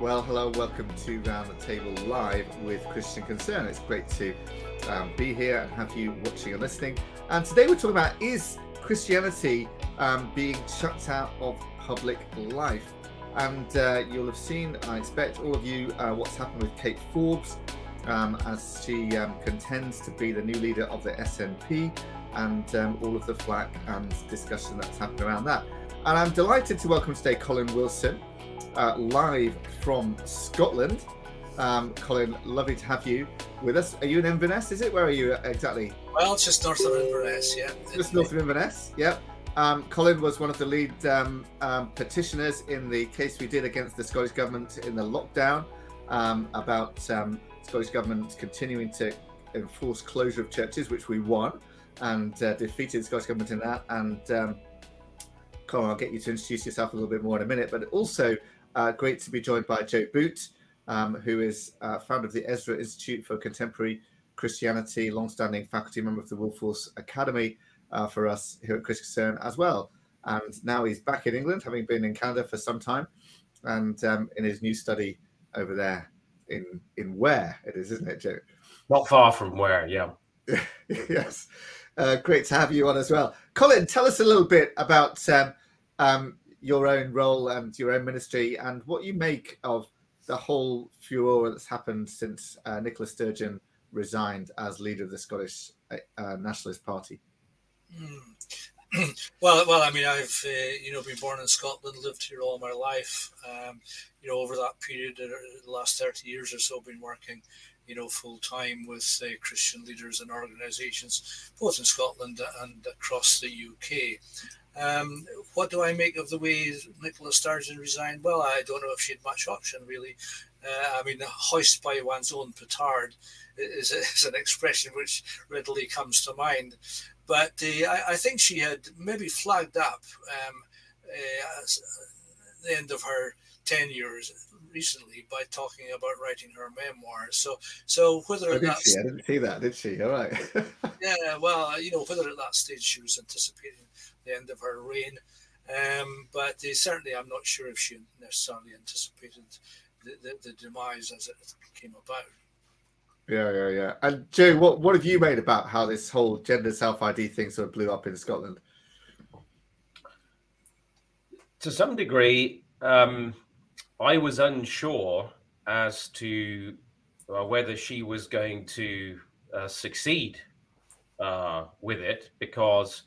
Well, hello, welcome to Round the Table Live with Christian Concern. It's great to um, be here and have you watching and listening. And today we're talking about is Christianity um, being shut out of public life? And uh, you'll have seen, I expect, all of you, uh, what's happened with Kate Forbes um, as she um, contends to be the new leader of the SNP and um, all of the flack and discussion that's happened around that. And I'm delighted to welcome today Colin Wilson uh, live from Scotland. Um, Colin, lovely to have you with us. Are you in Inverness? Is it? Where are you exactly? Well, it's just north of Inverness, yeah. Just north of Inverness, yeah. Um, Colin was one of the lead um, um, petitioners in the case we did against the Scottish Government in the lockdown um, about um, Scottish Government continuing to enforce closure of churches, which we won and uh, defeated the Scottish Government in that. And um, Colin, I'll get you to introduce yourself a little bit more in a minute, but also uh, great to be joined by Joe Boot, um, who is uh, founder of the Ezra Institute for Contemporary Christianity, long-standing faculty member of the Wilberforce Academy uh, for us here at Chris Concern as well. And now he's back in England, having been in Canada for some time, and um, in his new study over there in in where it is, isn't it, Joe? Not far from where, yeah. yes. Uh, great to have you on as well. Colin, tell us a little bit about um, um, your own role and your own ministry and what you make of the whole furore that's happened since uh, Nicola Sturgeon resigned as leader of the Scottish uh, Nationalist Party. Mm. well, well, I mean, I've uh, you know been born in Scotland, lived here all my life. Um, you know, over that period, uh, the last thirty years or so, been working, you know, full time with uh, Christian leaders and organisations, both in Scotland and across the UK. Um, what do I make of the way Nicola Sturgeon resigned? Well, I don't know if she had much option, really. Uh, I mean, hoist by one's own petard is, is, an expression which readily comes to mind. But uh, I, I, think she had maybe flagged up um, uh, the end of her tenure recently by talking about writing her memoirs. So, so whether oh, did she? I didn't see that, did she? All right. yeah, well, you know, whether at that stage she was anticipating the end of her reign. Um, but uh, certainly, I'm not sure if she necessarily anticipated the, the, the, demise as it came about. Yeah, yeah, yeah. And Joe, what what have you made about how this whole gender self ID thing sort of blew up in Scotland? To some degree, um, I was unsure as to uh, whether she was going to uh, succeed uh, with it because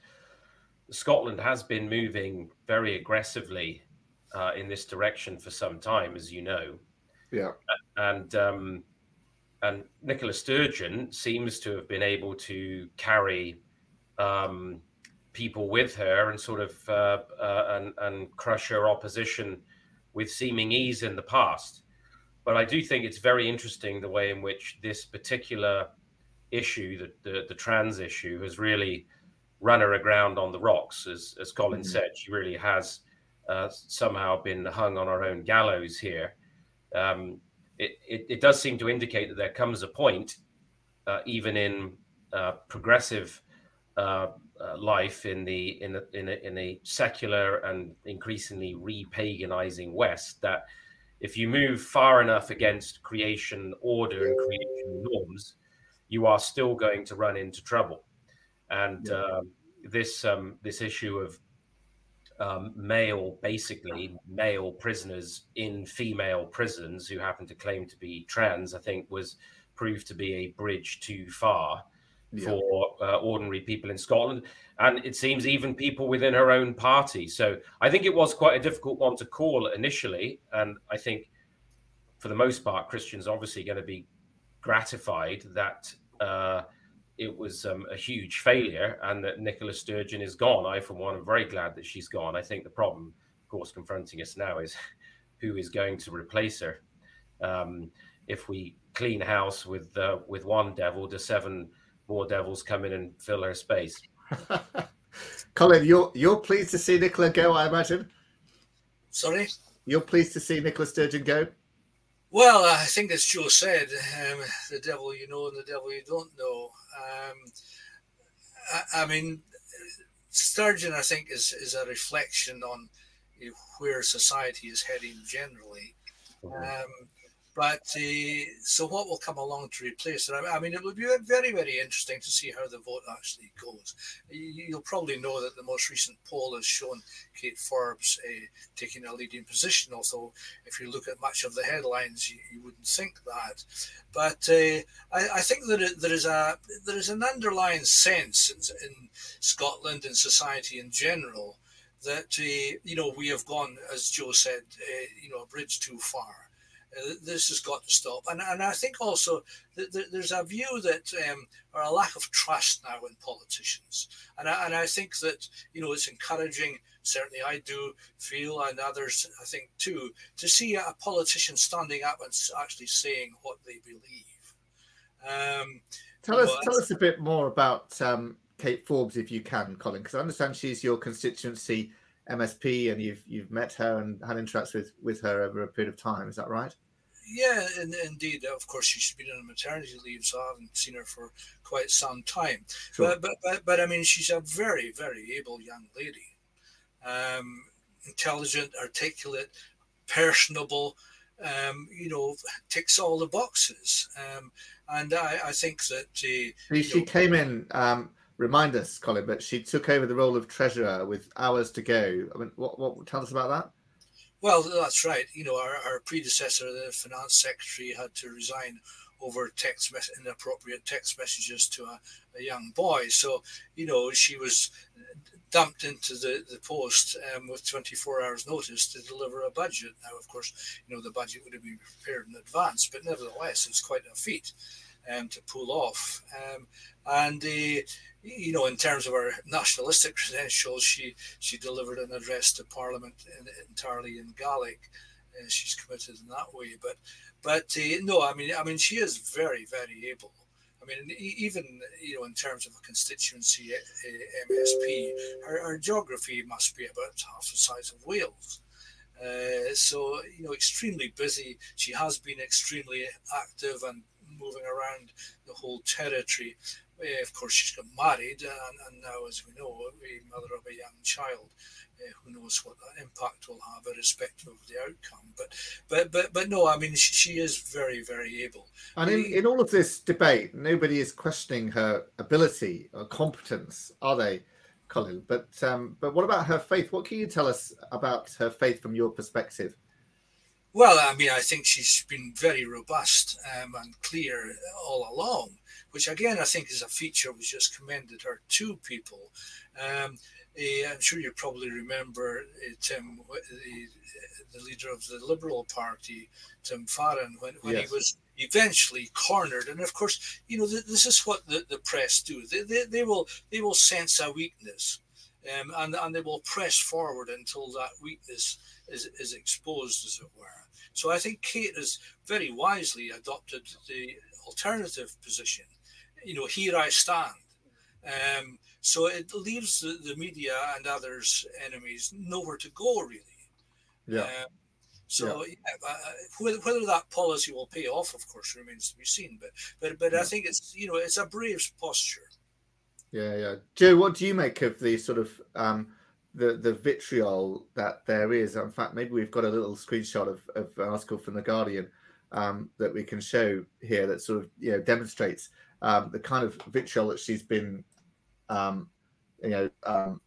Scotland has been moving very aggressively uh, in this direction for some time, as you know. Yeah. And um, and Nicola Sturgeon seems to have been able to carry um, people with her and sort of uh, uh, and, and crush her opposition with seeming ease in the past. But I do think it's very interesting the way in which this particular issue, the, the, the trans issue, has really run her aground on the rocks. As, as Colin mm-hmm. said, she really has uh, somehow been hung on her own gallows here. Um, it, it, it, does seem to indicate that there comes a point, uh, even in uh, progressive uh, uh, life in the in a, in, a, in a secular and increasingly repaganizing West, that if you move far enough against creation order and creation norms, you are still going to run into trouble. And yeah. Um, this um, this issue of um, male, basically male prisoners in female prisons who happen to claim to be trans, I think was proved to be a bridge too far yeah. for uh, ordinary people in Scotland. And it seems even people within her own party. So I think it was quite a difficult one to call initially. And I think for the most part, Christians obviously going to be gratified that uh, it was um, a huge failure and that Nicola Sturgeon is gone. I, for one, am very glad that she's gone. I think the problem, of course, confronting us now is who is going to replace her. Um, if we clean house with uh, with one devil, do seven more devils come in and fill her space? Colin, you're you're pleased to see Nicola go, I imagine. Sorry, you're pleased to see Nicola Sturgeon go. Well, I think as Joe said, um, the devil you know and the devil you don't know. Um, I, I, mean, Sturgeon, I think, is, is a reflection on you know, where society is heading generally. Um, but uh, so what will come along to replace it? I mean, it will be very, very interesting to see how the vote actually goes. You'll probably know that the most recent poll has shown Kate Forbes uh, taking a leading position, although if you look at much of the headlines, you, you wouldn't think that. But uh, I, I, think that there is a there is an underlying sense in, in Scotland and society in general that uh, you know we have gone, as Joe said, uh, you know, a bridge too far this has got to stop. And, and I think also there's a view that, um, or a lack of trust now in politicians. And I, and I think that, you know, it's encouraging, certainly I do feel, and others I think too, to see a politician standing up and actually saying what they believe. Um, tell us, tell us a bit more about um, Kate Forbes, if you can, Colin, because I understand she's your constituency MSP, and you've you've met her and had interacts with with her over a period of time. Is that right? Yeah, and, indeed. Of course, she's been on maternity leave, so I haven't seen her for quite some time. Sure. But, but, but but I mean, she's a very very able young lady, um, intelligent, articulate, personable. Um, you know, ticks all the boxes. Um, and I, I think that uh, she, know, came in um, remind us, Colin, but she took over the role of treasurer with hours to go. I mean, what, what tell us about that? Well, that's right. You know, our, our predecessor, the finance secretary, had to resign over text mes- inappropriate text messages to a, a, young boy. So, you know, she was dumped into the, the post um, with 24 hours notice to deliver a budget. Now, of course, you know, the budget would have been prepared in advance, but nevertheless, it's quite a feat um, to pull off. Um, and uh, you know, in terms of her nationalistic credentials, she she delivered an address to Parliament in, entirely in Gaelic. and she's committed in that way, but but uh, no, I mean, I mean, she is very very able. I mean, even you know, in terms of a constituency uh, MSP, her, her, geography must be about half the size of Wales. Uh, so you know, extremely busy. She has been extremely active and moving around the whole territory. Uh, of course, she's got married, and, and, now, as we know, a mother of a young child. Uh, who knows what that impact will have, irrespective of the outcome. But, but, but, but no, I mean, she, she is very, very able. And in, in all of this debate, nobody is questioning her ability or competence, are they, Colin? But, um, but what about her faith? What can you tell us about her faith from your perspective? Well, I mean, I think she's been very robust um, and clear all along, which again I think is a feature which just commended her to people. Um, uh, I'm sure you probably remember uh, Tim, the, the, leader of the Liberal Party, Tim Farron, when, when yes. he was eventually cornered. And of course, you know, th- this is what the, the press do. They, they, they will they will sense a weakness, um, and and they will press forward until that weakness is, is exposed, as it were. So I think Kate has very wisely adopted the alternative position. You know, here I stand. Um, so it leaves the, the, media and others' enemies nowhere to go, really. Yeah. Um, so yeah. yeah uh, whether, whether, that policy will pay off, of course, remains to be seen. But but but yeah. I think it's you know it's a brave posture. Yeah, yeah. Joe, what do you make of the sort of um, the the vitriol that there is. In fact, maybe we've got a little screenshot of, of an article from the Guardian um, that we can show here that sort of you know demonstrates um, the kind of vitriol that she's been, um, you know, um,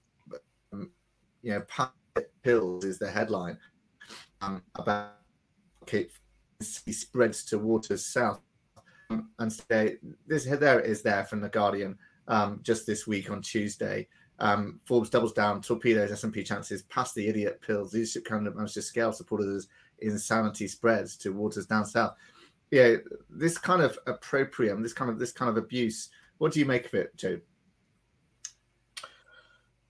um, you know, pills is the headline um, about it spreads to waters south. and today, this there is there from the Guardian just this week on Tuesday. Um, Forbes doubles down, torpedoes SNP chances past the idiot pills. Leadership candidate managed to scale supporters' insanity spreads to waters down south. Yeah, this kind of opprobrium, this kind of this kind of abuse. What do you make of it, Joe?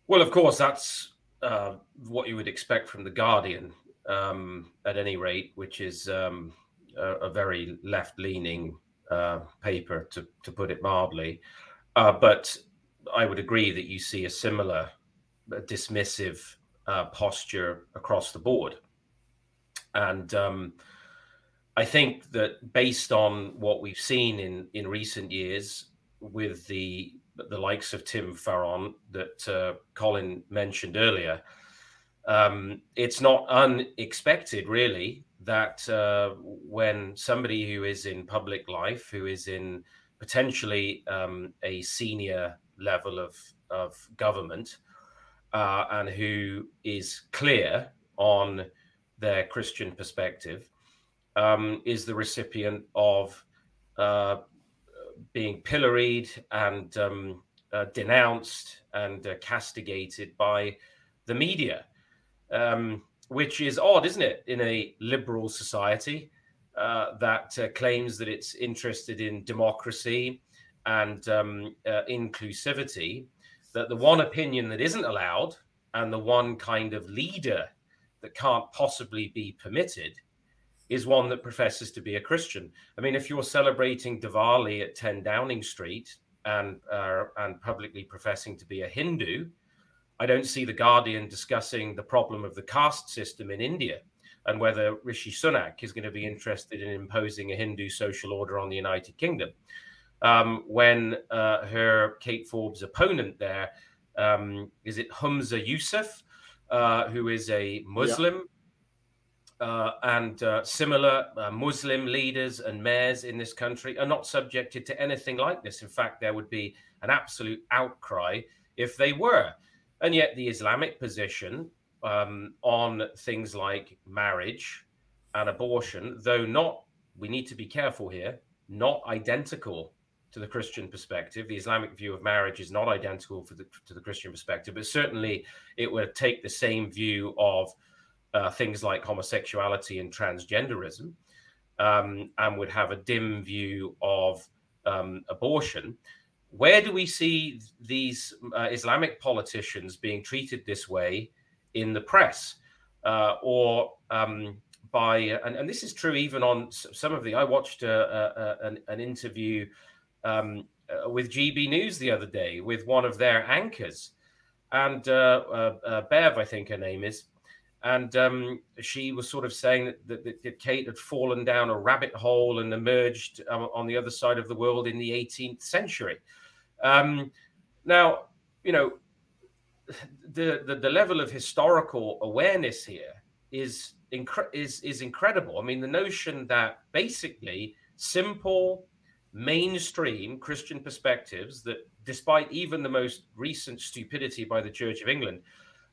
Well, of course, that's uh, what you would expect from the Guardian, um, at any rate, which is um, a, a, very left-leaning uh, paper, to to put it mildly. Uh, but I would agree that you see a similar dismissive uh, posture across the board. And um, I think that based on what we've seen in, in recent years with the the likes of Tim Farron that uh, Colin mentioned earlier, um, it's not unexpected, really, that uh, when somebody who is in public life, who is in potentially um, a senior level of, of government, uh, and who is clear on their Christian perspective, um, is the recipient of uh, being pilloried and um, uh, denounced and uh, castigated by the media, um, which is odd, isn't it, in a liberal society uh, that uh, claims that it's interested in democracy and um, uh, inclusivity, that the one opinion that isn't allowed and the one kind of leader that can't possibly be permitted is one that professes to be a Christian. I mean, if you're celebrating Diwali at 10 Downing Street and uh, and publicly professing to be a Hindu, I don't see the Guardian discussing the problem of the caste system in India and whether Rishi Sunak is going to be interested in imposing a Hindu social order on the United Kingdom. Um, when uh, her Kate Forbes opponent there um, is it Humza Yousaf, uh, who is a Muslim. Yeah uh, and uh, similar uh, Muslim leaders and mayors in this country are not subjected to anything like this. In fact, there would be an absolute outcry if they were. And yet, the Islamic position um, on things like marriage and abortion, though not, we need to be careful here, not identical to the Christian perspective. The Islamic view of marriage is not identical the, to the Christian perspective, but certainly it would take the same view of uh, things like homosexuality and transgenderism, um, and would have a dim view of um, abortion. Where do we see these uh, Islamic politicians being treated this way in the press, uh, or um, by? And, and, this is true even on some of the. I watched a, a, an, an, interview um, uh, with GB News the other day with one of their anchors, and uh, uh, Bev, I think her name is and um, she was sort of saying that, that, that, Kate had fallen down a rabbit hole and emerged um, on the other side of the world in the 18th century. Um, now, you know, the, the, the level of historical awareness here is incre- is is incredible. I mean, the notion that basically simple mainstream Christian perspectives that, despite even the most recent stupidity by the Church of England,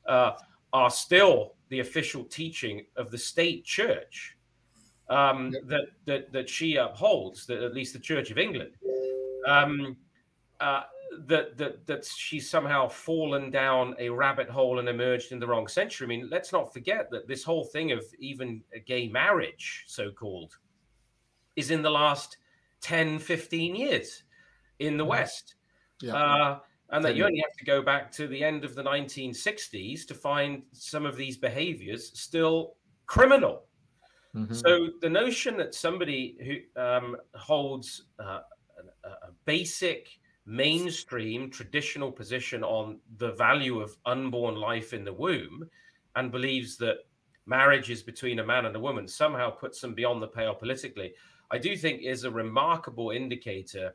uh, are still the official teaching of the state church um, yep. that, that that she upholds, that at least the Church of England, um, uh, that that that she's somehow fallen down a rabbit hole and emerged in the wrong century. I mean, let's not forget that this whole thing of even gay marriage, so called, is in the last 10, 15 years in the West. Yeah. Uh, and that you only have to go back to the end of the 1960s to find some of these behaviors still criminal. Mm-hmm. So the notion that somebody who um, holds uh, a, a, basic mainstream traditional position on the value of unborn life in the womb and believes that marriage is between a man and a woman somehow puts them beyond the pale politically, I do think is a remarkable indicator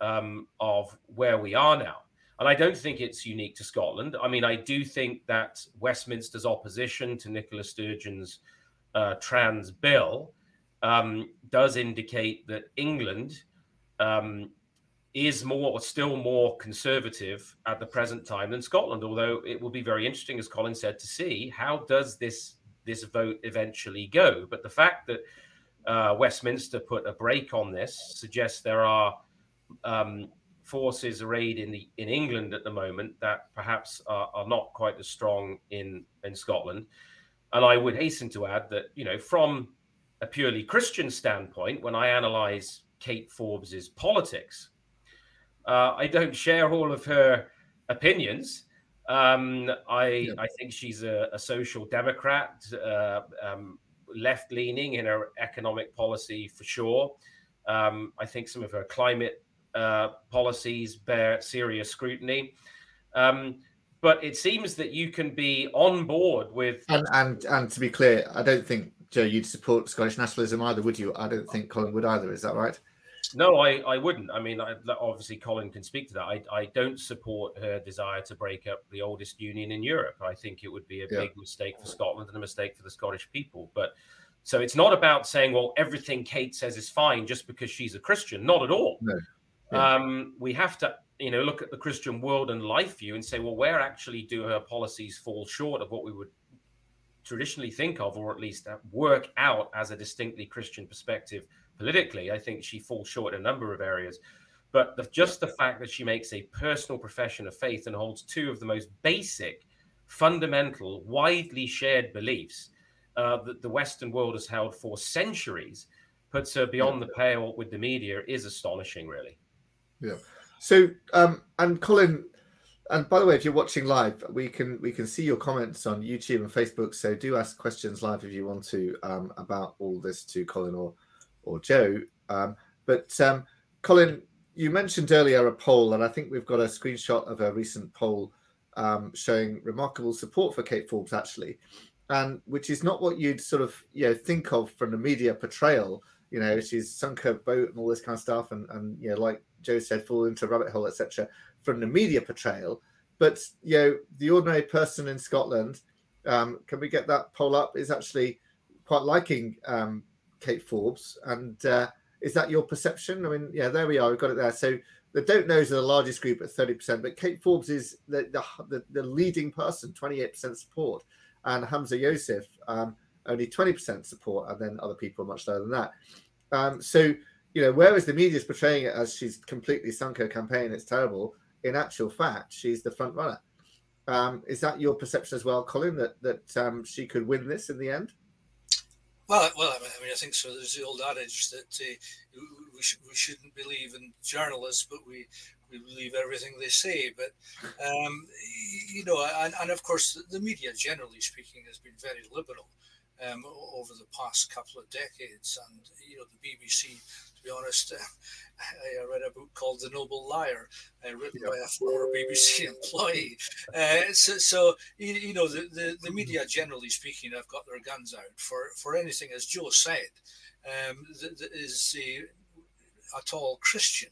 um, of where we are now. And I don't think it's unique to Scotland. I mean, I do think that Westminster's opposition to Nicola Sturgeon's uh, trans bill um, does indicate that England um, is more or still more conservative at the present time than Scotland. Although it will be very interesting, as Colin said, to see how does this this vote eventually go. But the fact that uh, Westminster put a break on this suggests there are um, forces arrayed in the in England at the moment that perhaps are, are not quite as strong in in Scotland. And I would hasten to add that you know from a purely Christian standpoint, when I analyze Kate Forbes's politics, uh, I don't share all of her opinions. Um, I yeah. I think she's a, a social democrat, uh, um, left leaning in her economic policy for sure. Um, I think some of her climate uh, policies bear serious scrutiny. Um, but it seems that you can be on board with. And, and and to be clear, I don't think Joe you'd support Scottish nationalism either, would you? I don't think Colin would either. Is that right? No, I, I wouldn't. I mean, I, obviously, Colin can speak to that. I, I don't support her desire to break up the oldest union in Europe. I think it would be a yeah. big mistake for Scotland and a mistake for the Scottish people. But So it's not about saying, well, everything Kate says is fine just because she's a Christian. Not at all. No. Yeah. Um, we have to, you know, look at the Christian world and life view and say, well, where actually do her policies fall short of what we would traditionally think of, or at least work out as a distinctly Christian perspective politically? I think she falls short in a number of areas. But the, just the fact that she makes a personal profession of faith and holds two of the most basic, fundamental, widely shared beliefs uh, that the Western world has held for centuries puts her beyond the pale with the media is astonishing, really. Yeah. So, um, and Colin, and by the way, if you're watching live, we can we can see your comments on YouTube and Facebook. So do ask questions live if you want to um, about all this to Colin or or Joe. Um, but um, Colin, you mentioned earlier a poll, and I think we've got a screenshot of a recent poll um, showing remarkable support for Kate Forbes, actually, and which is not what you'd sort of you know think of from the media portrayal. You know, she's sunk her boat and all this kind of stuff, and and you know, like Joe said, fall into a rabbit hole, etc. From the media portrayal, but you know, the ordinary person in Scotland, um, can we get that poll up? Is actually quite liking um, Kate Forbes, and uh, is that your perception? I mean, yeah, there we are. We've got it there. So the don't knows are the largest group at 30%, but Kate Forbes is the the, the, the leading person, 28% support, and Humza Yousaf um, only 20% support, and then other people much lower than that. Um, so, you know, whereas the media is portraying it as she's completely sunk her campaign, it's terrible. In actual fact, she's the front runner. Um, is that your perception as well, Colin, that that um, she could win this in the end? Well, well, I mean, I think so. There's the old adage that uh, we, sh- we shouldn't believe in journalists, but we, we believe everything they say. But um, you know, and, and of course, the media, generally speaking, has been very liberal um, over the past couple of decades, and you know, the BBC to be honest. I read a book called The Noble Liar, uh, written by a former BBC employee. Uh, so, so you, you, know, the, the, the, media, generally speaking, have got their guns out for, for anything, as Joe said, um, that, that is uh, at all Christian.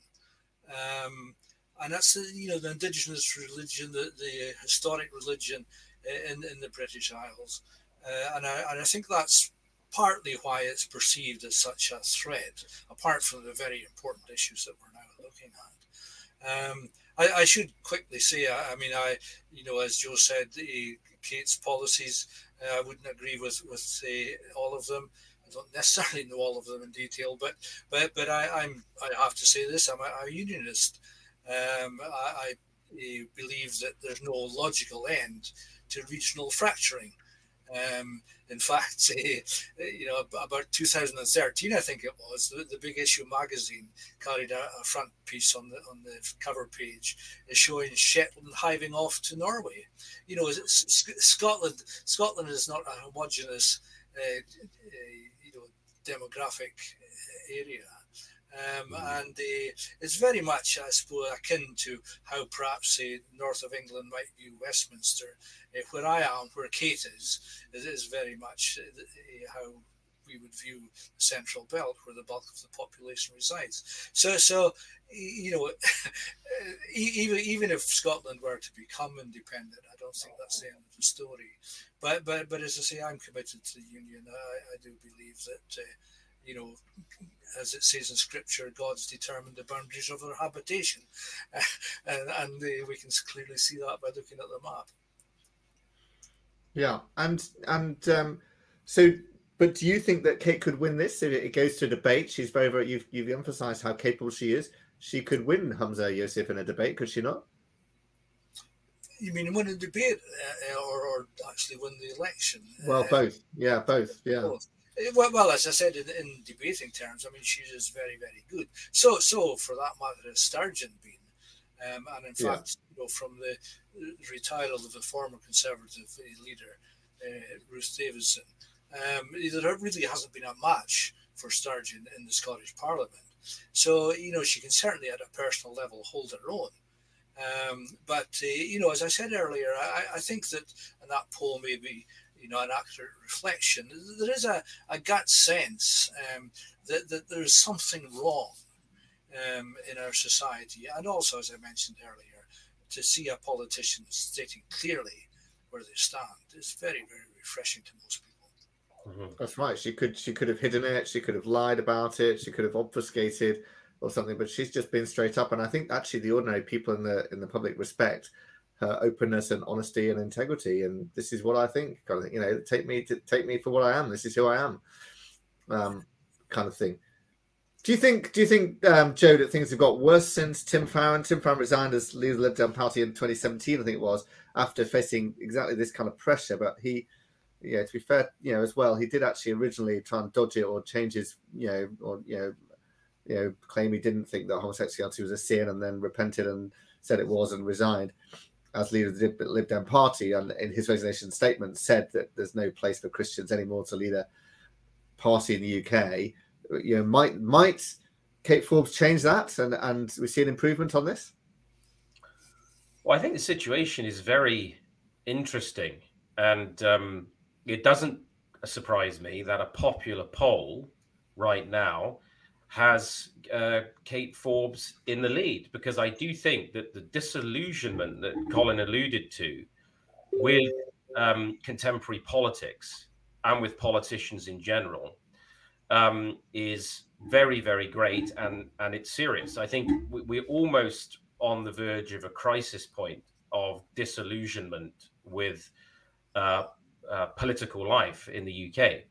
Um, and that's the, you know the indigenous religion, the, the historic religion uh, in, in the British Isles, uh, and I and I think that's partly why it's perceived as such a threat, apart from the very important issues that we're now looking at. Um, I, I, should quickly say, I, I, mean, I, you know, as Joe said, the, Kate's policies, uh, I wouldn't agree with with uh, all of them. I don't necessarily know all of them in detail, but but but I, am I have to say this: I'm a, a unionist. Um, I, I believe that there's no logical end to regional fracturing. Um, in fact, uh, you know, about 2013, I think it was, the, the Big Issue magazine carried a, a, front piece on the on the cover page showing Shetland hiving off to Norway. You know, Scotland Scotland is not a homogenous, uh, you know, demographic area. Um, mm. and uh, it's very much, I suppose, akin to how perhaps say north of England might view Westminster. Uh, where I am, where Kate is, it is very much uh, how we would view the central belt where the bulk of the population resides. So, so you know, even even if Scotland were to become independent, I don't think that's the end of the story. But but but as I say, I'm committed to the union. I, I do believe that. Uh, you know, as it says in scripture, God's determined the boundaries of their habitation. and, and uh, we can clearly see that by looking at the map. Yeah. And, and um, so, but do you think that Kate could win this if it goes to debate? She's very, very, you've, you've emphasized how capable she is. She could win Humza Yousaf in a debate, could she not? You mean win a debate uh, or, or actually win the election? Well, uh, both. Yeah, both. Yeah. Both. Well, well, as I said in, in, debating terms, I mean she is very, very good. So, so for that matter, has Sturgeon been, um, and in yeah. fact, you know, from the retitle of the former Conservative leader uh, Ruth Davidson, um, there really hasn't been a match for Sturgeon in the Scottish Parliament. So, you know, she can certainly at a personal level hold her own. Um, but, uh, you know, as I said earlier, I, I think that, and that poll may be you know, an accurate reflection. There is a, a gut sense um, that, that there's something wrong um, in our society. And also, as I mentioned earlier, to see a politician stating clearly where they stand is very, very refreshing to most people. Mm-hmm. That's right. She could she could have hidden it. She could have lied about it. She could have obfuscated or something. But she's just been straight up. And I think actually the ordinary people in the in the public respect her openness and honesty and integrity. And this is what I think. Kind of thing. You know, take me to take me for what I am. This is who I am. Um, kind of thing. Do you think? Do you think, um, Joe, that things have got worse since Tim Farron? Tim Farron resigned as leader of the Lib Dem Party in 2017, I think it was, after facing exactly this kind of pressure. But he, yeah, to be fair, you know, as well, he did actually originally try and dodge it or change his, you know, or you know, you know, claim he didn't think that homosexuality was a sin, and then repented and said it was and resigned as leader of the Lib Dem Party. And in his resignation statement, said that there's no place for Christians anymore to lead a party in the UK you know, might might Kate Forbes change that, and and we see an improvement on this? Well, I think the situation is very interesting, and um, it doesn't surprise me that a popular poll right now has uh, Kate Forbes in the lead because I do think that the disillusionment that Colin alluded to with um, contemporary politics and with politicians in general um, is very, very great and and it's serious. I think we, are almost on the verge of a crisis point of disillusionment with uh, uh, political life in the UK,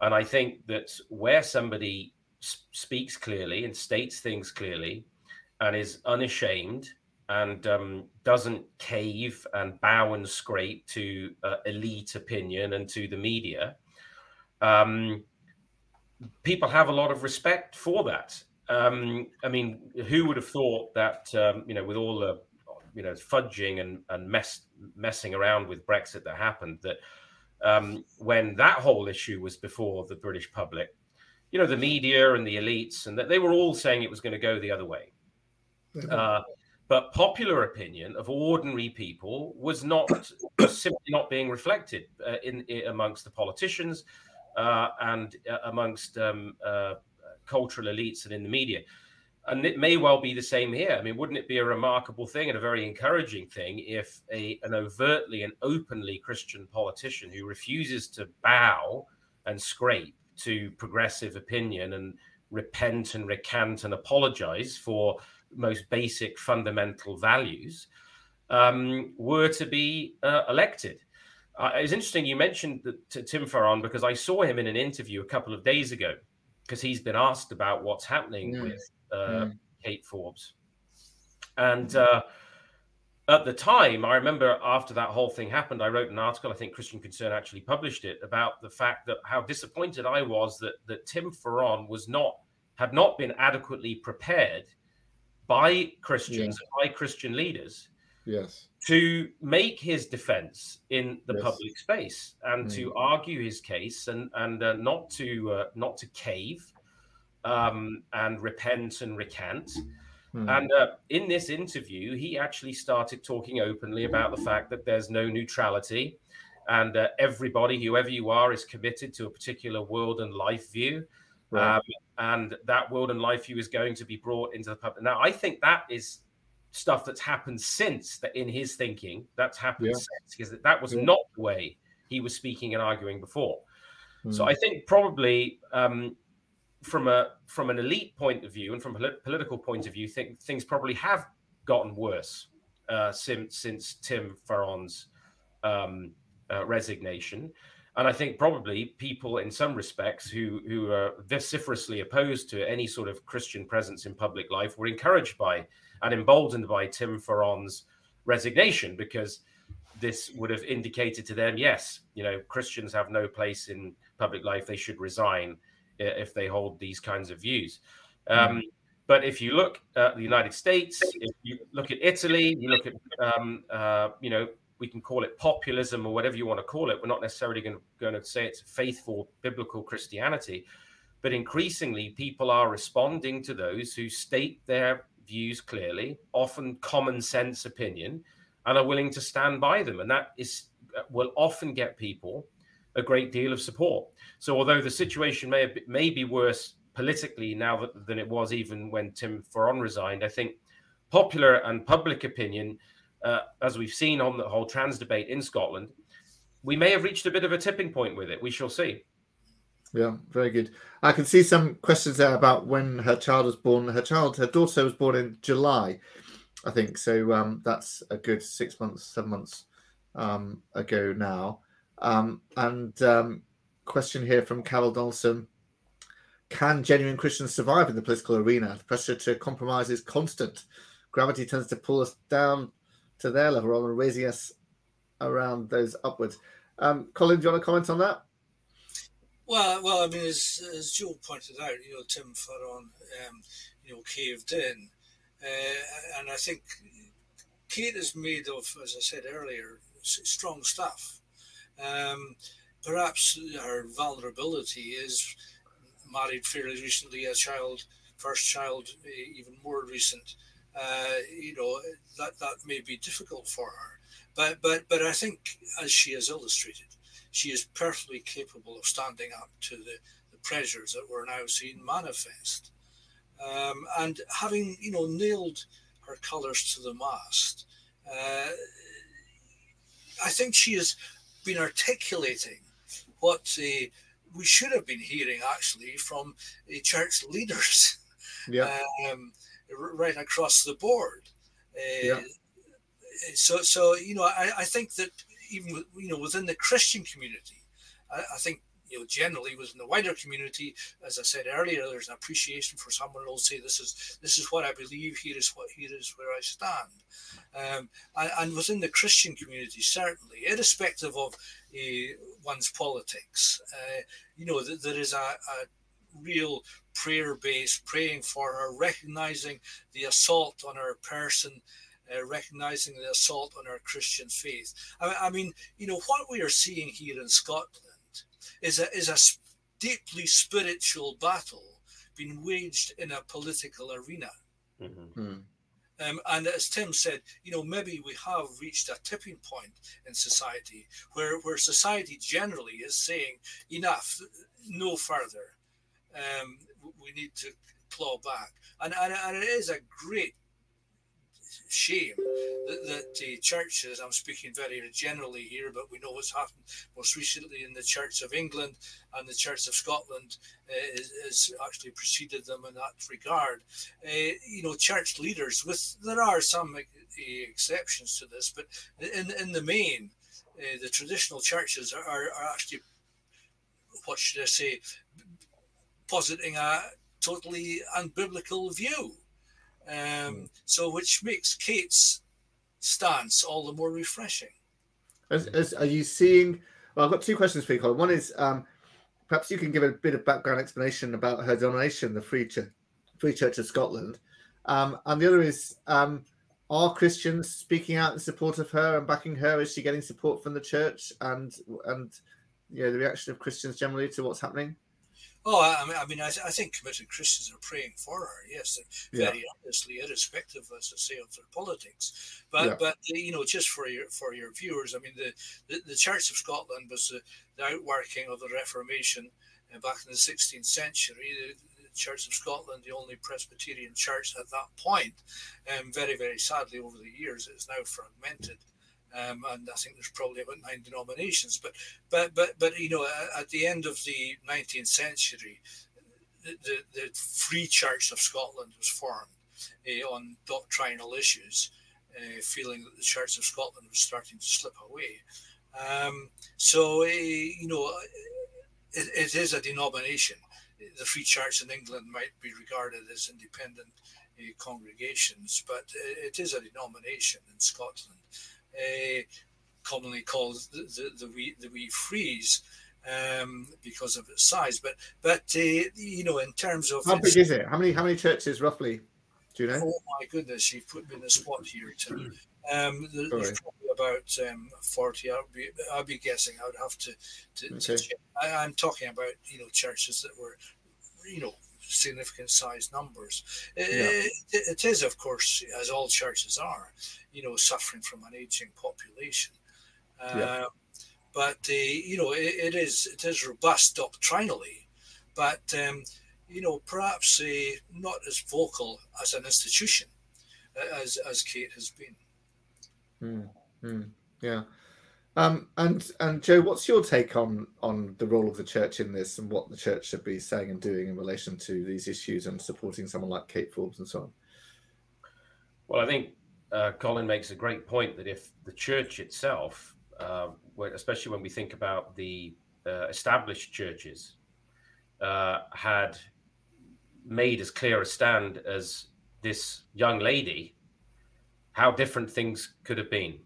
and I think that where somebody speaks clearly and states things clearly and is unashamed and um, doesn't cave and bow and scrape to uh, elite opinion and to the media. Um, people have a lot of respect for that. Um, I mean, who would have thought that um, you know, with all the you know fudging and and mess messing around with Brexit that happened, that um, when that whole issue was before the British public, you know, the media and the elites, and that they were all saying it was going to go the other way. Mm-hmm. Uh, but popular opinion of ordinary people was not was simply not being reflected uh, in, in, amongst the politicians uh, and uh, amongst um, uh, cultural elites and in the media. And it may well be the same here. I mean, wouldn't it be a remarkable thing and a very encouraging thing if a, an overtly and openly Christian politician who refuses to bow and scrape to progressive opinion and repent and recant and apologize for most basic fundamental values um, were to be uh, elected? Uh, it's interesting you mentioned the, Tim Farron because I saw him in an interview a couple of days ago because he's been asked about what's happening mm. with uh, mm. Kate Forbes. And uh, at the time, I remember after that whole thing happened, I wrote an article. I think Christian Concern actually published it about the fact that how disappointed I was that that Tim Farron was not had not been adequately prepared by Christians, yeah. by Christian leaders, yes to make his defense in the yes. public space and mm. to argue his case and and uh, not to uh, not to cave um, and repent and recant. Mm. And uh, in this interview, he actually started talking openly about the fact that there's no neutrality, and uh, everybody, whoever you are, is committed to a particular world and life view. Right. Um, and that world and life view is going to be brought into the public. Now, I think that is stuff that's happened since that in his thinking that's happened yeah. since because that was yeah. not the way he was speaking and arguing before. Mm. So I think probably um, from a from an elite point of view and from a political point of view, think things probably have gotten worse uh, since since Tim Farron's um, uh, resignation. And I think probably people in some respects who who are vociferously opposed to any sort of Christian presence in public life were encouraged by and emboldened by Tim Farron's resignation because this would have indicated to them, yes, you know, Christians have no place in public life; they should resign if they hold these kinds of views. Um, But if you look at the United States, if you look at Italy, you look at, um, uh, you know, we can call it populism or whatever you want to call it. We're not necessarily going to, going to say it's faithful biblical Christianity, but increasingly people are responding to those who state their views clearly, often common sense opinion, and are willing to stand by them. And that is uh, will often get people a great deal of support. So although the situation may may be worse politically now than it was even when Tim Farron resigned, I think popular and public opinion, uh, as we've seen on the whole trans debate in Scotland, we may have reached a bit of a tipping point with it. We shall see. Yeah, very good. I can see some questions there about when her child was born. Her child, her daughter, was born in July, I think. So um, that's a good six months, seven months um, ago now. Um, and um, question here from Carol Donaldson: Can genuine Christians survive in the political arena? The pressure to compromise is constant. Gravity tends to pull us down to their level rather than raising us around those upwards. Um, Colin, do you want to comment on that? Well, well, I mean, as, as Joe pointed out, you know, Tim Farron, um, you know, caved in, uh, and I think Kate is made of, as I said earlier, strong stuff. Um, perhaps her vulnerability is married fairly recently, a child, first child, even more recent. Uh, you know, that that may be difficult for her, but but but I think, as she has illustrated, she is perfectly capable of standing up to the, the pressures that we're now seeing manifest. Um, and having, you know, nailed her colours to the mast, uh, I think she has been articulating what uh, we should have been hearing actually from uh, church leaders yeah. um, right across the board. Uh, yeah. So, so you know, I, I think that even you know within the Christian community. I, I think you know, generally within the wider community, as I said earlier, there's an appreciation for someone who'll say, "This is this is what I believe. Here is what here is where I stand." Um, and, and, within the Christian community, certainly, irrespective of uh, one's politics, uh, you know, th- there is a, a real prayer base, praying for her, recognizing the assault on her person uh, recognizing the assault on our Christian faith. I, I, mean, you know, what we are seeing here in Scotland is a, is a deeply spiritual battle being waged in a political arena. Mm-hmm. Hmm. Um, and as Tim said, you know, maybe we have reached a tipping point in society where, where society generally is saying, enough, no further. Um, we need to claw back. And, and, and it is a great shame that, that the churches, I'm speaking very generally here, but we know what's happened most recently in the Church of England and the Church of Scotland uh, has actually preceded them in that regard. Uh, you know, church leaders, with there are some uh, exceptions to this, but in, in the main, uh, the traditional churches are, are actually, what should I say, positing a totally unbiblical view um, so, which makes Kate's stance all the more refreshing. As, as, are you seeing? Well, I've got two questions for you, Colin. One is um, perhaps you can give a bit of background explanation about her donation, the Free Church, Free Church of Scotland, um, and the other is um, are Christians speaking out in support of her and backing her? Is she getting support from the church and and you know the reaction of Christians generally to what's happening? Oh, I mean, I, mean, I, th- I think committed Christians are praying for her. Yes, very yeah. honestly, irrespective, as I say, of their politics. But, yeah. but you know, just for your for your viewers, I mean, the the, the Church of Scotland was the, the outworking of the Reformation uh, back in the 16th century. The, the, Church of Scotland, the only Presbyterian church at that point, um, very very sadly over the years, it is now fragmented. Um, and I think there's probably about nine denominations. But but but but you know, at the end of the 19th century, the, the, the Free Church of Scotland was formed uh, on doctrinal issues, uh, feeling that the Church of Scotland was starting to slip away. Um, so uh, you know, it, it is a denomination. The Free Church in England might be regarded as independent congregations, but it is a denomination in Scotland uh, commonly called the, the, the, wee, the wee Frees um, because of its size. But but uh, you know, in terms of how big is it? How many how many churches roughly? Do you know? Oh my goodness, you've put me in a spot here. Tim. Um, there, there's probably about um, forty. I'd be I'd be guessing. I would have to. to, okay. to I, am talking about you know churches that were, you know, significant size numbers. Yeah. It, it is, of course, as all churches are, you know, suffering from an aging population. Yeah. Uh, but uh, you know, it, it is it is robust doctrinally, but um, you know, perhaps uh, not as vocal as an institution uh, as as Kate has been. Mm, mm, yeah. Um, and and Joe, what's your take on on the role of the church in this, and what the church should be saying and doing in relation to these issues, and supporting someone like Kate Forbes and so on? Well, I think uh, Colin makes a great point that if the church itself, uh, especially when we think about the uh, established churches, uh, had made as clear a stand as this young lady, how different things could have been.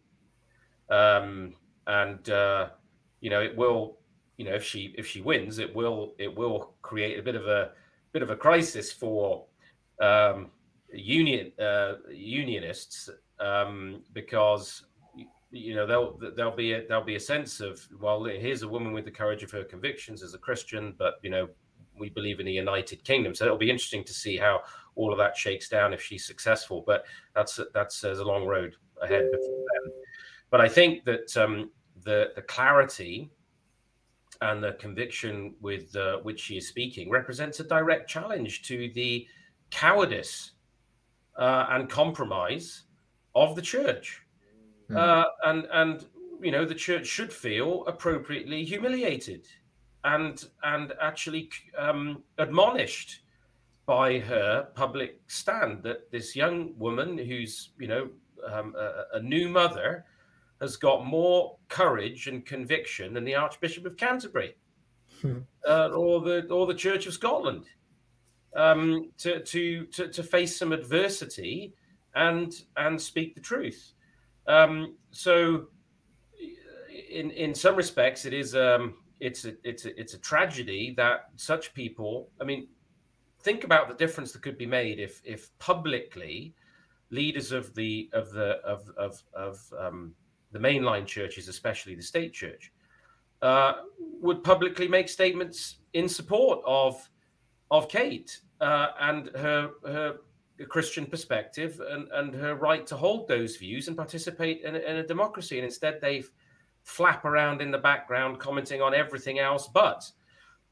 Um, and uh, you know, it will, you know, if she if she wins, it will it will create a bit of a bit of a crisis for um, union uh, unionists um, because you know there'll there'll be a, there'll be a sense of well here's a woman with the courage of her convictions as a Christian, but you know we believe in a united kingdom. So it'll be interesting to see how all of that shakes down if she's successful. But that's that's there's a long road ahead before then. But I think that um, the the clarity and the conviction with uh, which she is speaking represents a direct challenge to the cowardice uh, and compromise of the church. Mm. Uh, and and you know the church should feel appropriately humiliated and and actually um, admonished by her public stand that this young woman who's you know um, a, a, new mother has got more courage and conviction than the Archbishop of Canterbury hmm. uh, or the or the Church of Scotland um, to, to to to face some adversity and and speak the truth. Um, so, in in some respects, it is um, it's a it's a it's a tragedy that such people. I mean, think about the difference that could be made if if publicly leaders of the of the of of of um, the mainline churches, especially the state church, uh, would publicly make statements in support of of Kate uh, and her her Christian perspective and, and her right to hold those views and participate in, in a democracy. And instead, they flap around in the background, commenting on everything else but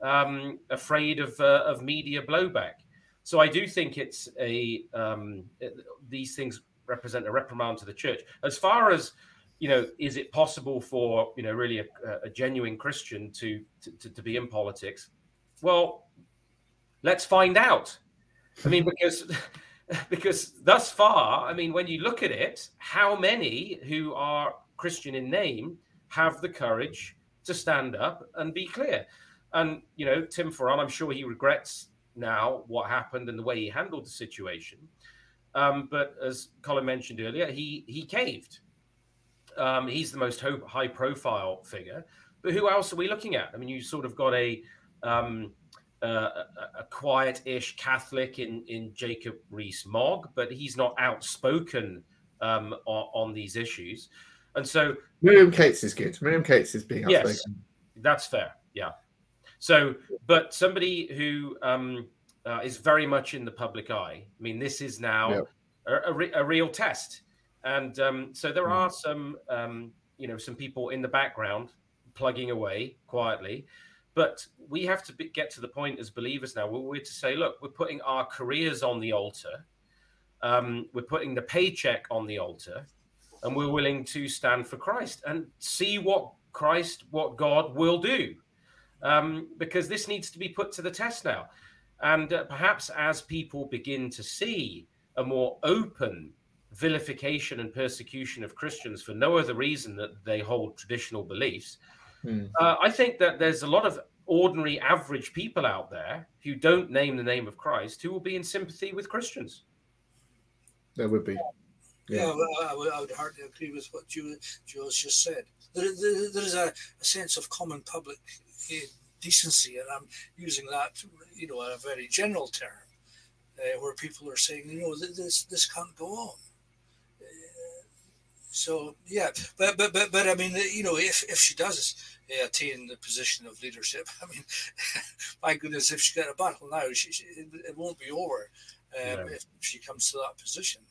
um, afraid of uh, of media blowback. So I do think it's a um, it, these things represent a reprimand to the church. As far as you know, is it possible for you know really a, a genuine Christian to, to to be in politics? Well, let's find out. I mean, because because thus far, I mean, when you look at it, how many who are Christian in name have the courage to stand up and be clear? And you know, Tim Farron, I'm sure he regrets now what happened and the way he handled the situation. Um, but as Colin mentioned earlier, he he caved. Um, he's the most high profile figure. But who else are we looking at? I mean, you sort of got a um, uh, a, quiet-ish Catholic in in Jacob Rees-Mogg, but he's not outspoken um, on, on, these issues. And so Miriam Cates is good. Miriam Cates is being outspoken. Yes, that's fair. Yeah. So, but somebody who um, uh, is very much in the public eye. I mean, this is now a, a, re- a, real test, and um, so there mm. are some, um, you know, some people in the background plugging away quietly. But we have to be, get to the point as believers now where we're to say, look, we're putting our careers on the altar, um, we're putting the paycheck on the altar, and we're willing to stand for Christ and see what Christ, what God will do. Um, because this needs to be put to the test now. And uh, perhaps as people begin to see a more open vilification and persecution of Christians for no other reason that they hold traditional beliefs, Hmm. Uh, I think that there's a lot of ordinary, average people out there who don't name the name of Christ who will be in sympathy with Christians. There would be. Yeah, yeah well, I, would, I, would, hardly agree with what Jules just said. There, there, there is a, a, sense of common public uh, decency, and I'm using that, you know, a very general term, uh, where people are saying, you know, this this can't go on. So yeah, but but but but I mean, you know, if if she does uh, attain the position of leadership, I mean, my goodness, if she got a battle now, she, she, it won't be over um, yeah. if she comes to that position.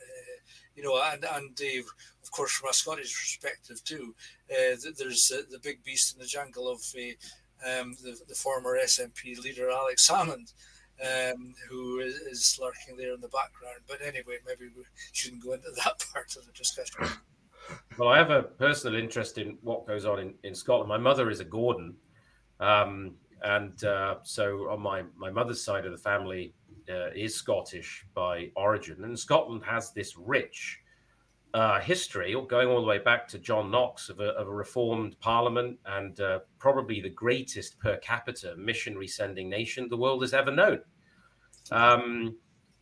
Uh, you know, and and of course, from a Scottish perspective too, uh, there's the big beast in the jungle of uh, um, the, the former SNP leader Alex Salmond um, who is, is, lurking there in the background. But anyway, maybe we shouldn't go into that part of the discussion. well, I have a personal interest in what goes on in, in Scotland. My mother is a Gordon, um, and uh, so on my my mother's side of the family uh, is Scottish by origin, and Scotland has this rich uh, history, going all the way back to John Knox of a, of a reformed parliament and uh, probably the greatest per capita missionary sending nation the world has ever known. Um,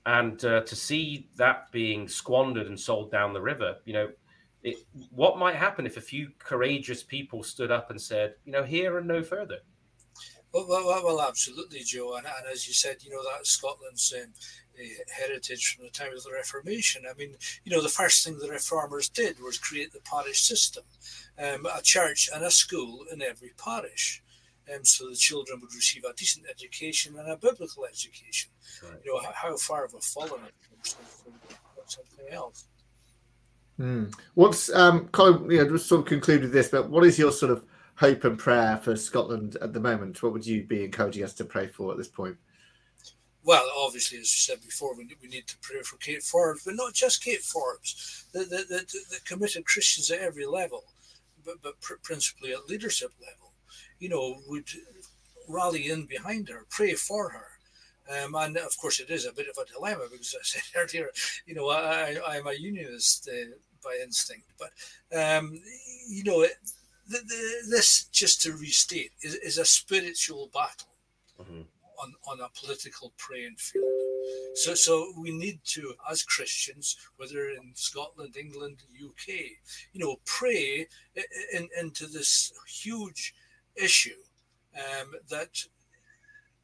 and uh, to see that being squandered and sold down the river, you know, it, what might happen if a few courageous people stood up and said, you know, here and no further? Well, well, well absolutely, Joe. And, and, as you said, you know, that Scotland's um, heritage from the time of the Reformation. I mean, you know, the first thing the reformers did was create the parish system, um, a church and a school in every parish. Um, so the children would receive a decent education and a biblical education. Right. You know, how, how, far of a fallen it something else. Mm. What's um, Colin? You know, just sort of conclude with this, but what is your sort of hope and prayer for Scotland at the moment? What would you be encouraging us to pray for at this point? Well, obviously, as you said before, we, we need to pray for Kate Forbes, but not just Kate Forbes, the, the, the, the committed Christians at every level, but, but pr- principally at leadership level, you know, would rally in behind her, pray for her. Um, and of course, it is a bit of a dilemma because I said earlier, you know, I, I'm a unionist uh, by instinct, but, um, you know, it, the, the, this, just to restate, is, is a spiritual battle. Mm-hmm on, on a political playing field. So, so we need to, as Christians, whether in Scotland, England, UK, you know, pray in, into this huge issue um, that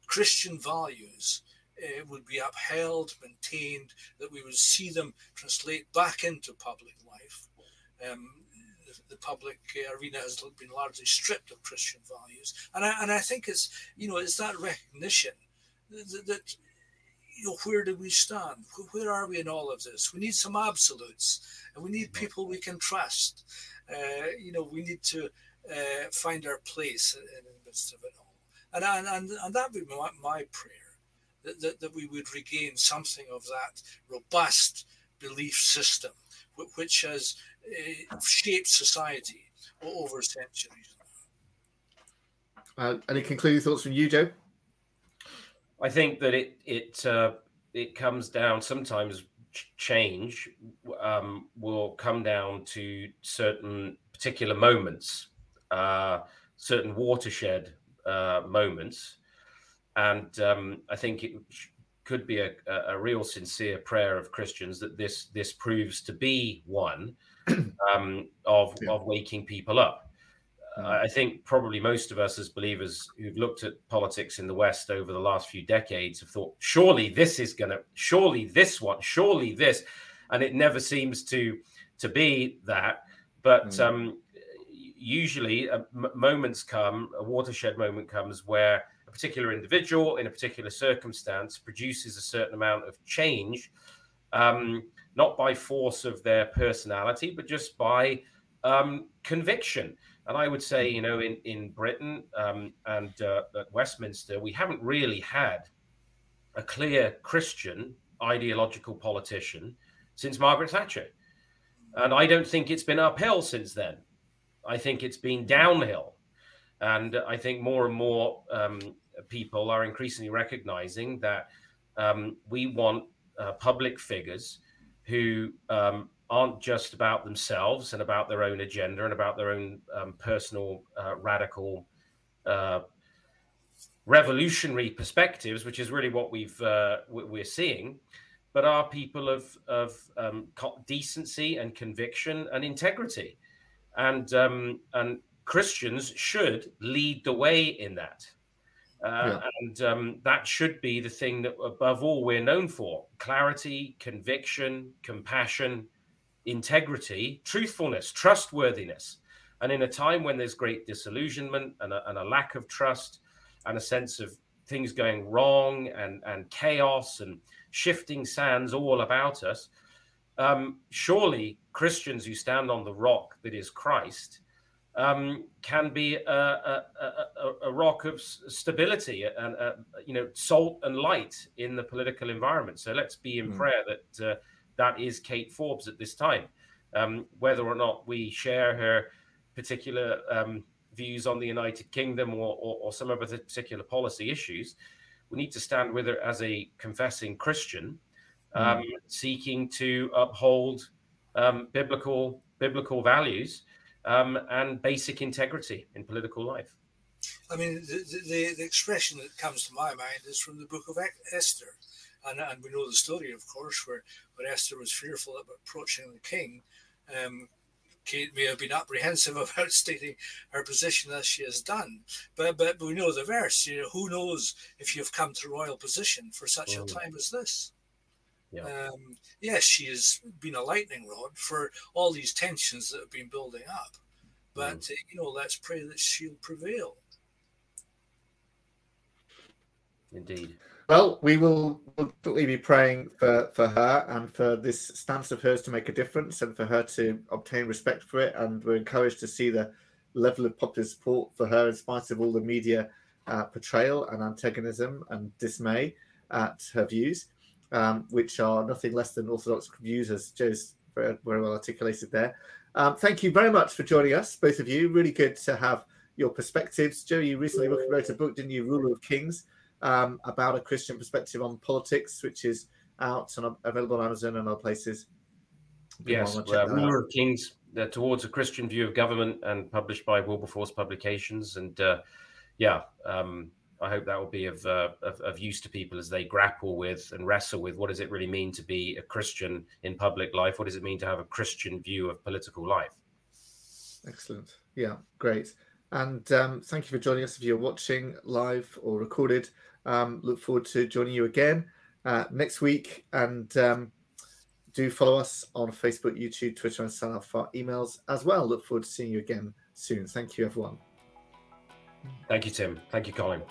Christian values uh, would be upheld, maintained, that we would see them translate back into public life. Um, the public arena has been largely stripped of Christian values, and I and I think it's you know it's that recognition that, that you know where do we stand? Where are we in all of this? We need some absolutes, and we need people we can trust. Uh, you know, we need to uh, find our place in, in, the midst of it all, and and and, and that would be my, my prayer that, that, that we would regain something of that robust belief system which has uh, shaped society over centuries. Uh, any concluding thoughts from you, Joe? I think that it it uh, it comes down sometimes change um, will come down to certain particular moments, uh, certain watershed uh, moments, and um, I think it could be a, a, real sincere prayer of Christians that this this proves to be one um, of yeah. of waking people up. Uh, I think probably most of us as believers who've looked at politics in the West over the last few decades have thought, surely this is going to, surely this one, surely this, and it never seems to to be that. But mm. um, usually, uh, m- moments come, a watershed moment comes where a particular individual in a particular circumstance produces a certain amount of change, um, not by force of their personality, but just by um, conviction. And I would say, you know, in in Britain um, and uh, at Westminster, we haven't really had a clear Christian ideological politician since Margaret Thatcher, and I don't think it's been uphill since then. I think it's been downhill, and I think more and more um, people are increasingly recognizing that um, we want uh, public figures who um, aren't just about themselves and about their own agenda and about their own um, personal uh, radical uh, revolutionary perspectives, which is really what we've uh, we're seeing, but are people of of um, decency and conviction and integrity, and um, and Christians should lead the way in that. Uh, yeah. And um, that should be the thing that, above all, we're known for clarity, conviction, compassion, integrity, truthfulness, trustworthiness. And in a time when there's great disillusionment and a, and a lack of trust and a sense of things going wrong and, and chaos and shifting sands all about us, um, surely Christians who stand on the rock that is Christ um, can be a, a, a, a, rock of stability and you know salt and light in the political environment. So let's be in mm. prayer that uh, that is Kate Forbes at this time. um, whether or not we share her particular um, views on the United Kingdom or, or, or, some of the particular policy issues. We need to stand with her as a confessing Christian, um, mm. seeking to uphold um, biblical biblical values um, and basic integrity in political life. I mean, the, the, the, expression that comes to my mind is from the book of Esther. And, and we know the story, of course, where, where Esther was fearful of approaching the king. Um, Kate may have been apprehensive about stating her position as she has done, but but we know the verse. You know, who knows if you've come to royal position for such a time as this? Yeah. Um, yes, she has been a lightning rod for all these tensions that have been building up, but mm. you know, let's pray that she'll prevail. Indeed. Well, we will definitely be praying for, for her and for this stance of hers to make a difference and for her to obtain respect for it. And we're encouraged to see the level of popular support for her in spite of all the media uh, portrayal and antagonism and dismay at her views, um, which are nothing less than orthodox views, as Joe's very, very well articulated there. Um, thank you very much for joining us, both of you. Really good to have your perspectives. Joe, you recently wrote a book, didn't you, Ruler of Kings? um, about a Christian perspective on politics, which is out and available on Amazon and other places. Yes, uh, Ruler of Kings uh, towards a Christian view of government and published by Wilberforce Publications. And uh, yeah, um, I hope that will be of, uh, of, of use to people as they grapple with and wrestle with what does it really mean to be a Christian in public life? What does it mean to have a Christian view of political life? Excellent. Yeah, great. And um, thank you for joining us if you're watching live or recorded. Um, look forward to joining you again uh, next week. And um, do follow us on Facebook, YouTube, Twitter, and sign up for emails as well. Look forward to seeing you again soon. Thank you, everyone. Thank you, Tim. Thank you, Colin.